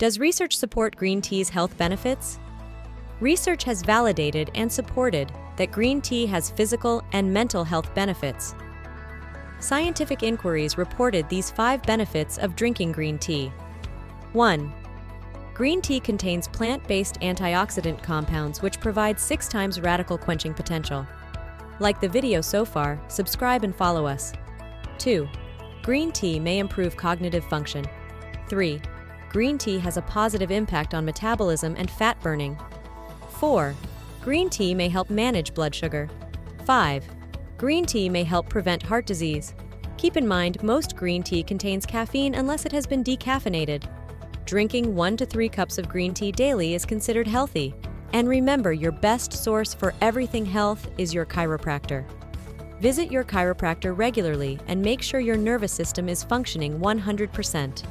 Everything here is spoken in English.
Does research support green tea's health benefits? Research has validated and supported that green tea has physical and mental health benefits. Scientific inquiries reported these five benefits of drinking green tea. 1. Green tea contains plant-based antioxidant compounds which provide six times radical quenching potential. Like the video so far, subscribe and follow us. 2. Green tea may improve cognitive function. 3. Green tea has a positive impact on metabolism and fat burning. 4. Green tea may help manage blood sugar. 5. Green tea may help prevent heart disease. Keep in mind, most green tea contains caffeine unless it has been decaffeinated. Drinking 1 to 3 cups of green tea daily is considered healthy. And remember, your best source for everything health is your chiropractor. Visit your chiropractor regularly and make sure your nervous system is functioning 100%.